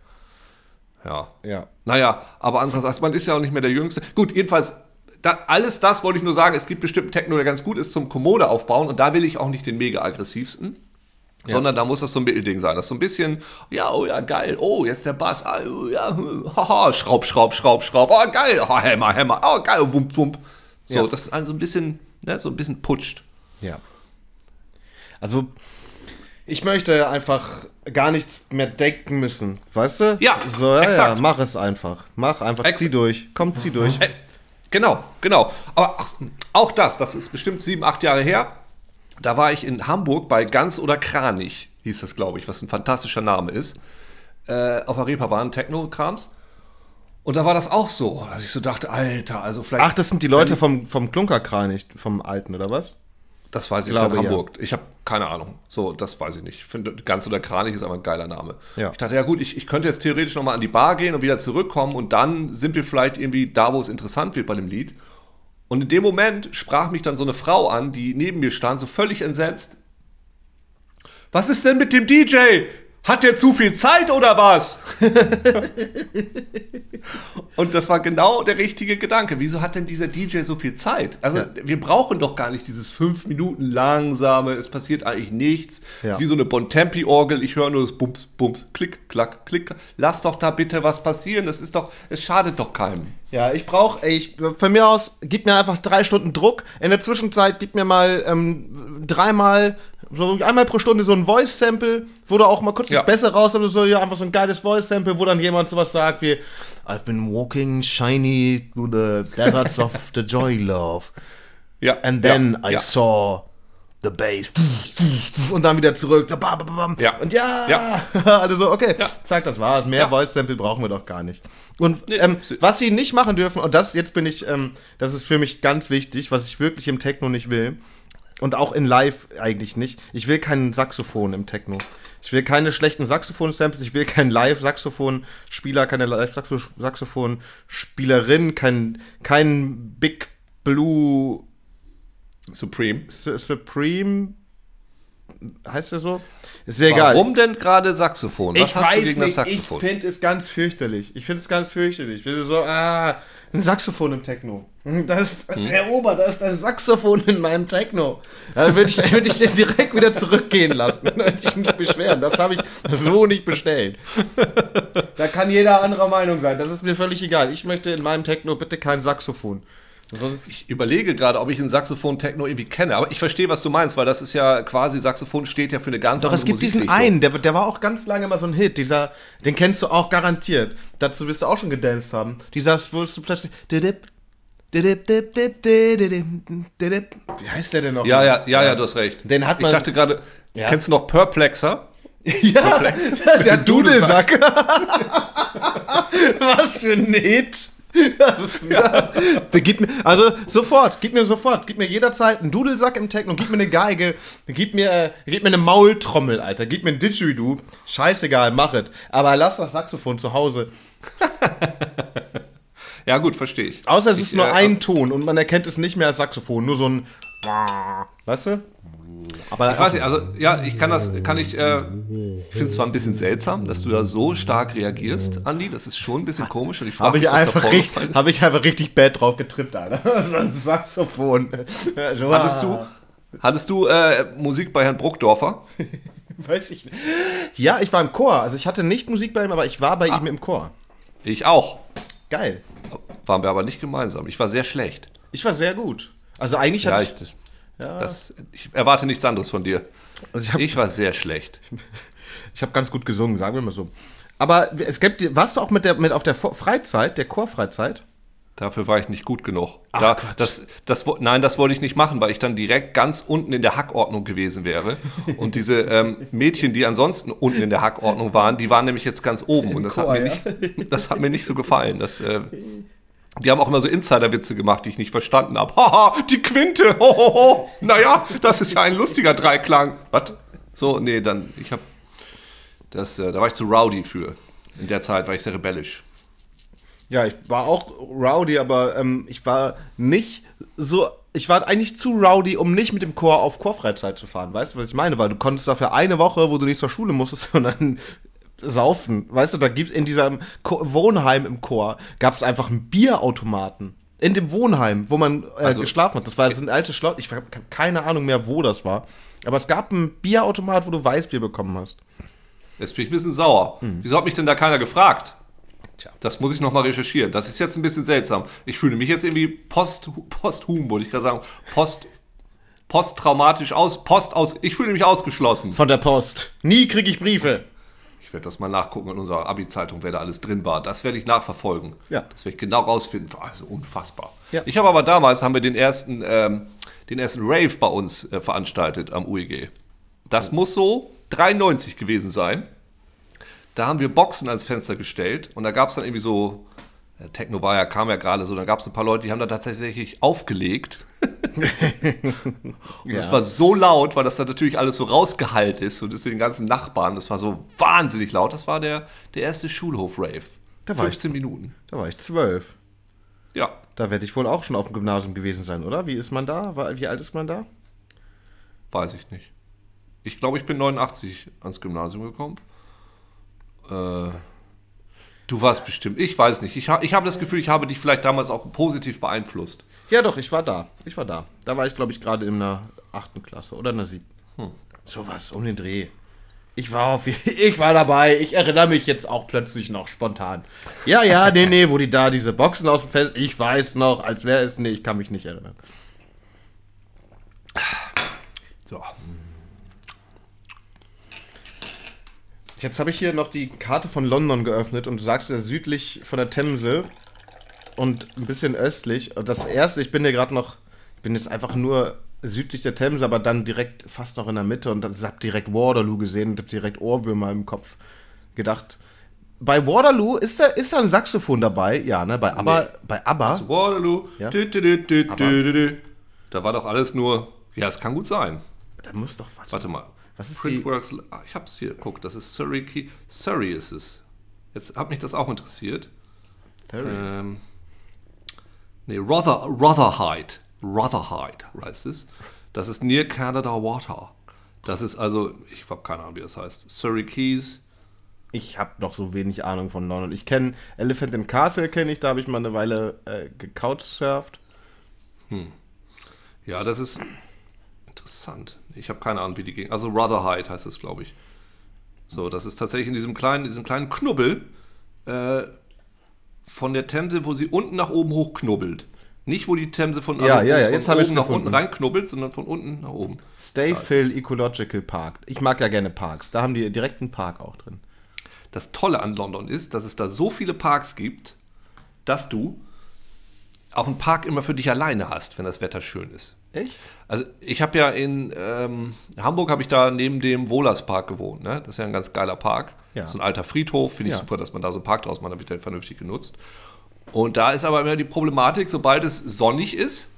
Ja. Ja. Naja, aber andererseits, man ist ja auch nicht mehr der Jüngste. Gut, jedenfalls, da, alles das wollte ich nur sagen. Es gibt bestimmt Techno, der ganz gut ist zum Kommode aufbauen und da will ich auch nicht den mega aggressivsten. Sondern da muss das so ein Mittelding sein. Das ist so ein bisschen, ja, oh ja, geil, oh, jetzt der Bass, ah, oh, ja, <laughs> haha, Schraub, Schraub, Schraub, Schraub, oh, geil, oh, Hämmer, Hämmer, oh, geil, wump, wump. So, Ja. das ist also ein bisschen, ne, so ein bisschen putscht. Ja. Also, ich möchte einfach gar nichts mehr denken müssen, weißt du? Ja, so, ja, ja, exakt. mach es einfach. Mach einfach, Ex- zieh durch. Komm, zieh durch. Genau, genau. Aber ach, auch das, das ist bestimmt sieben, acht Jahre her. Da war ich in Hamburg bei Ganz oder Kranich, hieß das, glaube ich, was ein fantastischer Name ist. Äh, auf der Reeperbahn Techno-Krams. Und da war das auch so, dass ich so dachte, Alter, also vielleicht. Ach, das sind die Leute vom, vom Klunkerkranich, vom Alten, oder was? Das weiß ich glaube, in ja. Hamburg. Ich habe keine Ahnung. So, das weiß ich nicht. Ich finde, ganz oder Kranich ist aber ein geiler Name. Ja. Ich dachte, ja gut, ich, ich könnte jetzt theoretisch nochmal an die Bar gehen und wieder zurückkommen und dann sind wir vielleicht irgendwie da, wo es interessant wird bei dem Lied. Und in dem Moment sprach mich dann so eine Frau an, die neben mir stand, so völlig entsetzt. Was ist denn mit dem DJ? Hat der zu viel Zeit oder was? <laughs> Und das war genau der richtige Gedanke. Wieso hat denn dieser DJ so viel Zeit? Also, Ja. wir brauchen doch gar nicht dieses fünf Minuten langsame, es passiert eigentlich nichts. Ja. Wie so eine Bontempi-Orgel, ich höre nur das Bums, Bums, Klick, Klack, Klick. Lass doch da bitte was passieren. Das ist doch, es schadet doch keinem. Ja, ich brauche, ich, von mir aus, gib mir einfach drei Stunden Druck. In der Zwischenzeit gib mir mal ähm, dreimal, so einmal pro Stunde so ein Voice-Sample, wo du auch mal kurz Ja. Besser raus hast, so ja, einfach so ein geiles Voice-Sample, wo dann jemand sowas sagt wie I've been walking shiny through the deserts of the joy love. Ja. And then ja, I ja. saw the bass. Und dann wieder zurück. Ja. Und ja, Ja. <laughs> alle so, okay, zack, das war's. Mehr Ja. Voice-Sample brauchen wir doch gar nicht. Und ähm, was sie nicht machen dürfen, und das jetzt bin ich, ähm, das ist für mich ganz wichtig, was ich wirklich im Techno nicht will. Und auch in Live eigentlich nicht. Ich will keinen Saxophon im Techno. Ich will keine schlechten Saxophon-Samples, ich will keinen Live-Saxophon-Spieler, keine Live-Saxophon-Spielerin, kein, kein Big Blue Supreme. Su- Supreme. Heißt der so? Ist sehr egal. Warum denn gerade Saxophon? Was ich hast du gegen das nicht, Saxophon? Ich finde es ganz fürchterlich. Ich finde es ganz fürchterlich. Ich finde so, ah, ein Saxophon im Techno. <laughs> Das ist, Hm? Herr Ober, da ist ein Saxophon in meinem Techno. Da würde ich, würd ich den direkt wieder zurückgehen lassen. <laughs> Dann würde ich mich beschweren. Das habe ich so nicht bestellt. Da kann jeder anderer Meinung sein. Das ist mir völlig egal. Ich möchte in meinem Techno bitte kein Saxophon. Sonst Ich überlege gerade, ob ich einen Saxophon-Techno irgendwie kenne, aber ich verstehe, was du meinst, weil das ist ja quasi, Saxophon steht ja für eine ganz Doch, andere es gibt diesen einen, der, der war auch ganz lange mal so ein Hit. Dieser, den kennst du auch garantiert. Dazu wirst du auch schon gedanced haben. Dieser, wo so plötzlich. Wie heißt der denn noch? Ja, ja, ja, ja, du hast recht. Den hat man- Ich dachte gerade, Ja. kennst du noch Perplexer? ja <laughs> der Dudelsack. <laughs> Was für ein Hit. Ist, ja. Gibt mir, also sofort, gib mir sofort, gib mir jederzeit einen Dudelsack im Techno, gib mir eine Geige, gib mir, äh, gib mir eine Maultrommel, Alter, gib mir ein Didgeridoo, scheißegal, mach es. Aber lass das Saxophon zu Hause. Ja, gut, verstehe ich. Außer es Ich, ist nur äh, ein Ton und man erkennt es nicht mehr als Saxophon, nur so ein, weißt du? Aber Ich weiß nicht, also ja, ich kann das, kann ich, äh, ich finde es zwar ein bisschen seltsam, dass du da so stark reagierst, Andi, das ist schon ein bisschen komisch und ich frage habe ich, mich, was richtig, ist. hab ich einfach richtig bad drauf getrippt, Alter. <laughs> so ein Saxophon. Hattest du, hattest du äh, Musik bei Herrn Bruckdorfer? <laughs> Weiß ich nicht. Ja, ich war im Chor. Also ich hatte nicht Musik bei ihm, aber ich war bei ihm im Chor. Ich auch. Geil. Waren wir aber nicht gemeinsam. Ich war sehr schlecht. Ich war sehr gut. Also eigentlich Ja, hatte ich, ich, das, ich erwarte nichts anderes von dir. also ich habe Ich war sehr schlecht. <laughs> ich hab ganz gut gesungen, sagen wir mal so. Aber es gibt, warst du auch mit der mit auf der Freizeit, der Chorfreizeit? Dafür war ich nicht gut genug. da, das, das, nein, das wollte ich nicht machen, weil ich dann direkt ganz unten in der Hackordnung gewesen wäre. <laughs> Und diese ähm, Mädchen, die ansonsten unten in der Hackordnung waren, die waren nämlich jetzt ganz oben. Und das, Chor, hat, mir ja. nicht, <laughs> das hat mir nicht so gefallen. Das, äh, die haben auch immer so Insider-Witze gemacht, die ich nicht verstanden habe. Haha, die Quinte! <laughs> Hohoho. Naja, das ist ja ein lustiger Dreiklang. Was? So, nee, dann, ich habe das, äh, da war ich zu rowdy für. In der Zeit war ich sehr rebellisch. Ja, ich war auch rowdy, aber ähm, ich war nicht so. Ich war eigentlich zu rowdy, um nicht mit dem Chor auf Chorfreizeit zu fahren. Weißt du, was ich meine? Weil du konntest dafür eine Woche, wo du nicht zur Schule musstest, <laughs> dann saufen. Weißt du, da gibt's in diesem Ko Wohnheim im Chor, gab es einfach einen Bierautomaten. In dem Wohnheim, wo man äh, Also- geschlafen hat. Das war das sind alte Schloss. Ich habe keine Ahnung mehr, wo das war. Aber es gab einen Bierautomat, wo du Weißbier bekommen hast. Jetzt bin ich ein bisschen sauer. Wieso hat mich denn da keiner gefragt? Tja. Das muss ich nochmal recherchieren. Das ist jetzt ein bisschen seltsam. Ich fühle mich jetzt irgendwie post, posthum, wollte ich gerade sagen. Post, posttraumatisch aus, post aus. Ich fühle mich ausgeschlossen. Von der Post. Nie kriege ich Briefe. Ich werde das mal nachgucken in unserer Abi-Zeitung, wer da alles drin war. Das werde ich nachverfolgen. Ja. Das werde ich genau rausfinden. Also unfassbar. Ja. Ich habe aber damals, haben wir den ersten, ähm, den ersten Rave bei uns äh, veranstaltet am UEG. Das muss so 93 gewesen sein. Da haben wir Boxen ans Fenster gestellt und da gab es dann irgendwie so, Techno war ja, kam ja gerade so, da gab es ein paar Leute, die haben da tatsächlich aufgelegt. <laughs> und es Ja. war so laut, weil das dann natürlich alles so rausgeheilt ist und ist zu den ganzen Nachbarn. Das war so wahnsinnig laut. Das war der, der erste Schulhof-Rave. Da war ich- 15 Minuten. Da war ich zwölf. Ja. Da werde ich wohl auch schon auf dem Gymnasium gewesen sein, oder? Wie ist man da? Wie alt ist man da? Weiß ich nicht. Ich glaube, ich bin 89 ans Gymnasium gekommen. Äh, du warst bestimmt. Ich weiß nicht. Ich, ha ich habe das Gefühl, ich habe dich vielleicht damals auch positiv beeinflusst. Ja, doch, ich war da. Ich war da. Da war ich, glaube ich, gerade in der achten Klasse oder in der siebten. So was, um den Dreh. Ich war auf, <laughs> ich war dabei. Ich erinnere mich jetzt auch plötzlich noch spontan. Ja, ja, nee, nee, wo die da diese Boxen aus dem Fenster. Ich weiß noch, als wäre es. Nee, ich kann mich nicht erinnern. So. Jetzt habe ich hier noch die Karte von London geöffnet und du sagst ja südlich von der Themse und ein bisschen östlich. Das erste, ich bin hier gerade noch, ich bin jetzt einfach nur südlich der Themse, aber dann direkt fast noch in der Mitte und habe direkt Waterloo gesehen und habe direkt Ohrwürmer im Kopf gedacht. Bei Waterloo ist da, ist da ein Saxophon dabei? Ja, ne? Bei ABBA. Bei ABBA? Waterloo. Ja. Aber- dü, dü, dü. Da war doch alles nur. Ja, es kann gut sein. Da muss doch was. Warte mal. Was ist Printworks. Ah, ich hab's hier. Guck, das ist Surrey Key. Surrey ist es. Jetzt hat mich das auch interessiert. Ähm, nee, Rother, Rotherhide. Rotherhide heißt es. Das ist near Canada Water. Das ist also, ich habe keine Ahnung, wie das heißt. Surrey Keys. Ich habe noch so wenig Ahnung von London. Ich kenne Elephant in Castle, kenne ich, da habe ich mal eine Weile äh, gecouchsurft. Ja, das ist interessant. Ich habe keine Ahnung, wie die ging. Also Rotherhide heißt es, glaube ich. So, das ist tatsächlich in diesem kleinen, diesem kleinen Knubbel äh, von der Themse, wo sie unten nach oben hochknubbelt. Nicht, wo die Themse von, Ja, wo ja, ja, jetzt oben nach gefunden. unten reinknubbelt, sondern von unten nach oben. Stayfield Ecological Park. Ich mag ja gerne Parks. Da haben die direkt einen Park auch drin. Das Tolle an London ist, dass es da so viele Parks gibt, dass du auch einen Park immer für dich alleine hast, wenn das Wetter schön ist. Echt? Also ich habe ja in ähm, Hamburg habe ich da neben dem Wohlers-Park gewohnt. Ne? Das ist ja ein ganz geiler Park. Ja. So ein alter Friedhof. Finde ich Ja. super, dass man da so einen Park draus macht, damit der vernünftig genutzt. Und da ist aber immer die Problematik, sobald es sonnig ist,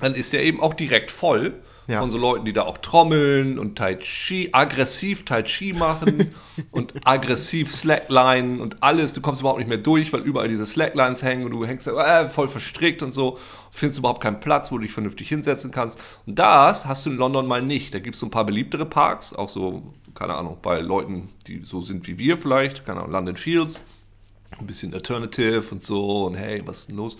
dann ist der eben auch direkt voll Ja. von so Leuten, die da auch trommeln und Tai Chi, aggressiv Tai Chi machen <laughs> und aggressiv Slacklinen und alles. Du kommst überhaupt nicht mehr durch, weil überall diese Slacklines hängen und du hängst äh, voll verstrickt und so. Findest überhaupt keinen Platz, wo du dich vernünftig hinsetzen kannst. Und das hast du in London mal nicht. Da gibt es so ein paar beliebtere Parks, auch so, keine Ahnung, bei Leuten, die so sind wie wir vielleicht, keine Ahnung, London Fields ein bisschen Alternative und so und hey, was ist denn los?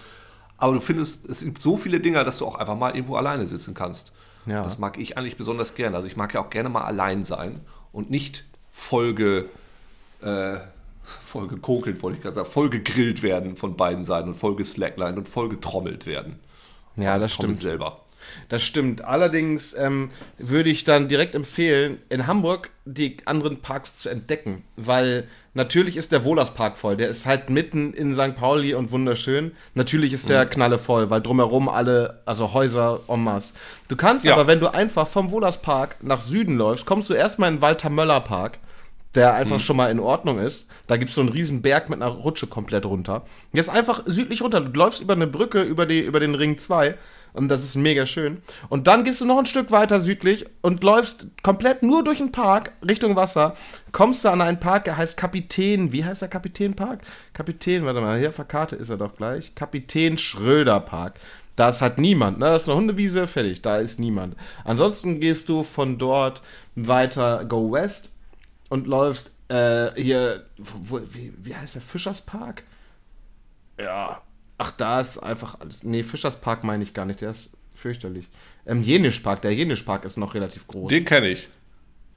Aber du findest, es gibt so viele Dinge, dass du auch einfach mal irgendwo alleine sitzen kannst. Ja. Das mag ich eigentlich besonders gerne. Also ich mag ja auch gerne mal allein sein und nicht Folge, äh, voll gekokelt, wollte ich gerade sagen, voll gegrillt werden von beiden Seiten und voll geslacklined und voll getrommelt werden. Ja, das Trommelt stimmt. selber. Das stimmt. Allerdings ähm, würde ich dann direkt empfehlen, in Hamburg die anderen Parks zu entdecken, weil natürlich ist der Wohlers Park voll. Der ist halt mitten in St. Pauli und wunderschön. Natürlich ist der Knalle voll, weil drumherum alle, also Häuser en masse. Du kannst Ja. aber, wenn du einfach vom Wohlers Park nach Süden läufst, kommst du erstmal in den Walter Möller Park der einfach schon mal in Ordnung ist. Da gibt es so einen riesen Berg mit einer Rutsche komplett runter. Ist einfach südlich runter. Du läufst über eine Brücke über, die, über den Ring 2 und das ist mega schön. Und dann gehst du noch ein Stück weiter südlich und läufst komplett nur durch den Park Richtung Wasser. Kommst du an einen Park, der heißt Kapitän. Wie heißt der Kapitänpark? Kapitän, warte mal, hier auf der Karte ist er doch gleich. Kapitän Schröder Park. Da ist halt niemand, ne? Das ist eine Hundewiese, fertig, da ist niemand. Ansonsten gehst du von dort weiter, go west und läufst Äh, hier, wo, wie, wie heißt der? Fischerspark? Ja. Ach, da ist einfach alles. Nee, Fischerspark meine ich gar nicht, der ist fürchterlich. Ähm, Jenischpark, der Jenischpark ist noch relativ groß. Den kenne ich.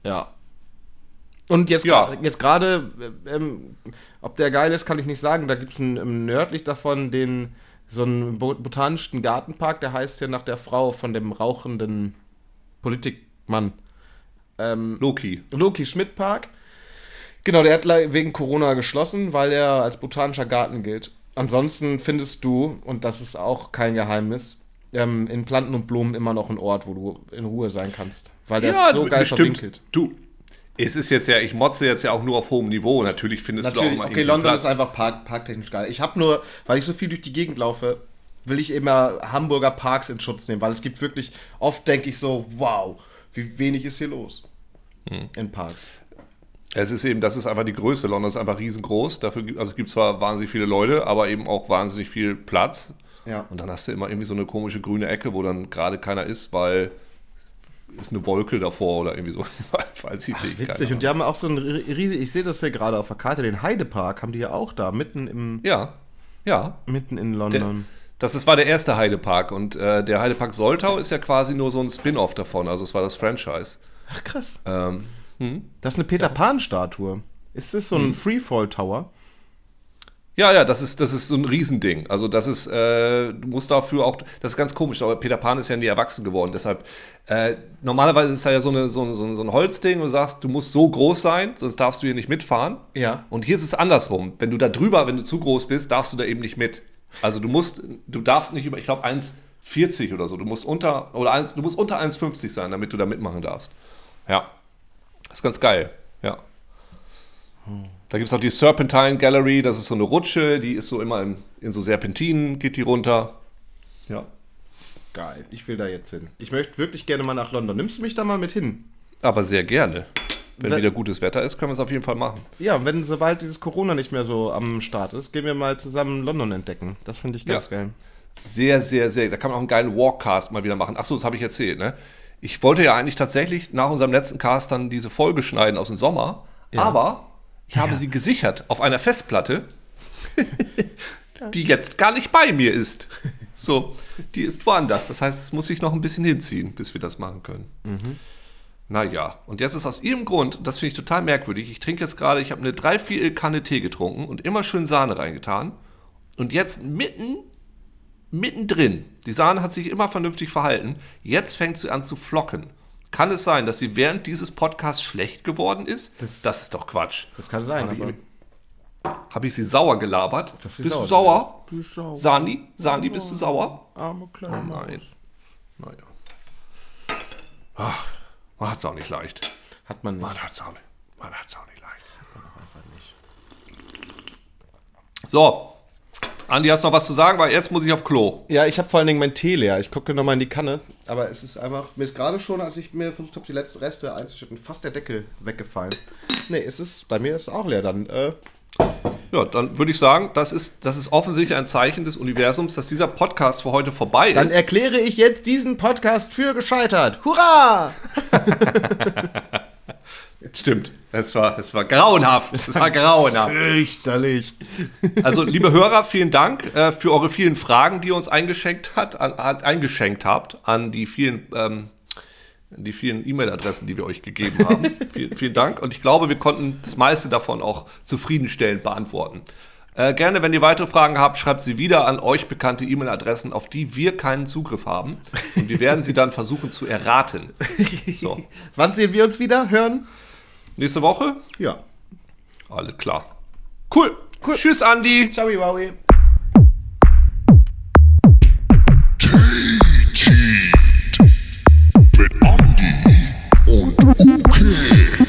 Ja. Und jetzt, Ja. jetzt gerade, äh, ähm, ob der geil ist, kann ich nicht sagen. Da gibt es einen, nördlich davon den so einen bo- botanischen Gartenpark, der heißt ja nach der Frau von dem rauchenden Politikmann. Ähm, Loki. Loki Schmidt Park. Genau, der hat wegen Corona geschlossen, weil er als botanischer Garten gilt. Ansonsten findest du, und das ist auch kein Geheimnis, ähm, in Planten und Blumen immer noch einen Ort, wo du in Ruhe sein kannst. Weil der ist so geil verwinkelt. Du, es ist jetzt ja, ich motze jetzt ja auch nur auf hohem Niveau. Natürlich findest Natürlich, du auch mal okay, London Platz. ist einfach park, parktechnisch geil. Ich habe nur, weil ich so viel durch die Gegend laufe, will ich immer Hamburger Parks in Schutz nehmen, weil es gibt wirklich, oft denke ich so, wow, wie wenig ist hier los Hm. in Parks. Es ist eben, das ist einfach die Größe. London ist einfach riesengroß. Dafür gibt, also es gibt zwar wahnsinnig viele Leute, aber eben auch wahnsinnig viel Platz. Ja. Und dann hast du immer irgendwie so eine komische grüne Ecke, wo dann gerade keiner ist, weil ist eine Wolke davor oder irgendwie so. <laughs> Weiß ich nicht. Witzig, und die haben auch so ein riesig, ich sehe das hier gerade auf der Karte, den Heidepark haben die ja auch da, mitten im. Ja, ja. mitten in Der, London. das ist, war der erste Heidepark und äh, der Heidepark Soltau ist ja quasi nur so ein Spin-off davon. Also es war das Franchise. Ach krass. Ähm, Das ist eine Peter Pan-Statue. Ist das so Hm. ein Freefall-Tower? Ja, ja, das ist, das ist so ein Riesending. Also das ist, äh, du musst dafür auch, das ist ganz komisch, aber Peter Pan ist ja nie erwachsen geworden. Deshalb, äh, normalerweise ist da ja so, eine, so, ein- so, ein- so ein Holzding und du sagst, du musst so groß sein, sonst darfst du hier nicht mitfahren. Ja. Und hier ist es andersrum. Wenn du da drüber, wenn du zu groß bist, darfst du da eben nicht mit. Also du musst, du darfst nicht über, ich glaube, 1,40 oder so. Du musst unter, oder 1, du musst unter 1,50 sein, damit du da mitmachen darfst. Ja. Das ist ganz geil. Ja. Da gibt es auch die Serpentine Gallery, das ist so eine Rutsche, die ist so immer in, in so Serpentinen, geht die runter. Ja. Geil, ich will da jetzt hin. Ich möchte wirklich gerne mal nach London. Nimmst du mich da mal mit hin? Aber sehr gerne. Wenn Wenn- wieder gutes Wetter ist, können wir es auf jeden Fall machen. Ja, wenn sobald dieses Corona nicht mehr so am Start ist, gehen wir mal zusammen London entdecken. Das finde ich ganz Ja. geil. Sehr, sehr, sehr. Da kann man auch einen geilen Walkcast mal wieder machen. Achso, das habe ich erzählt, ne? Ich wollte ja eigentlich tatsächlich nach unserem letzten Cast dann diese Folge schneiden aus dem Sommer, Ja. aber ich habe Ja. sie gesichert auf einer Festplatte, <laughs> die jetzt gar nicht bei mir ist. So, die ist woanders. Das heißt, es muss sich noch ein bisschen hinziehen, bis wir das machen können. Naja, und jetzt ist aus irgendeinem Grund, und das finde ich total merkwürdig, ich trinke jetzt gerade, ich habe eine 3 4 Kanne Tee getrunken und immer schön Sahne reingetan. Und jetzt mitten, mittendrin, die Sahne hat sich immer vernünftig verhalten, jetzt fängt sie an zu flocken. Kann es sein, dass sie während dieses Podcasts schlecht geworden ist? Das, ist doch Quatsch. Das kann sein, Hab ich, aber. hab ich sie sauer gelabert? Das ist Bist sauer. du sauer? Du bist sauer. Sani? Sani, bist du sauer? Arme kleine Oh nein. Naja. Ach, man hat es auch nicht leicht. Hat man nicht. Man hat es auch, nicht- man hat's auch nicht leicht. So, Andi, hast du noch was zu sagen? Weil jetzt muss ich auf Klo. Ja, ich habe vor allen Dingen mein Tee leer. Ich gucke nochmal in die Kanne. Aber es ist einfach, mir ist gerade schon, als ich mir versucht habe, die letzten Reste einzuschütten, fast der Deckel weggefallen. Nee, es ist, bei mir ist es auch leer dann. Äh, Ja, dann würde ich sagen, das ist, das ist offensichtlich ein Zeichen des Universums, dass dieser Podcast für heute vorbei dann ist. erkläre ich jetzt diesen Podcast für gescheitert. Hurra! <laughs> Stimmt, es war, es war grauenhaft. Es war grauenhaft. Fürchterlich. Also, liebe Hörer, vielen Dank äh, für eure vielen Fragen, die ihr uns eingeschenkt, hat, an, hat, eingeschenkt habt an die vielen, ähm, die vielen E-Mail-Adressen, die wir euch gegeben haben. <laughs> vielen, vielen Dank. Und ich glaube, wir konnten das meiste davon auch zufriedenstellend beantworten. Äh, gerne, wenn ihr weitere Fragen habt, schreibt sie wieder an euch bekannte E-Mail-Adressen, auf die wir keinen Zugriff haben. Und wir werden sie dann versuchen zu erraten. <laughs> So. Wann sehen wir uns wieder? Hören? Nächste Woche? Ja. Alles klar. Cool. cool. Tschüss, Andi. Ciao, Wowie. Mit Andi und okay.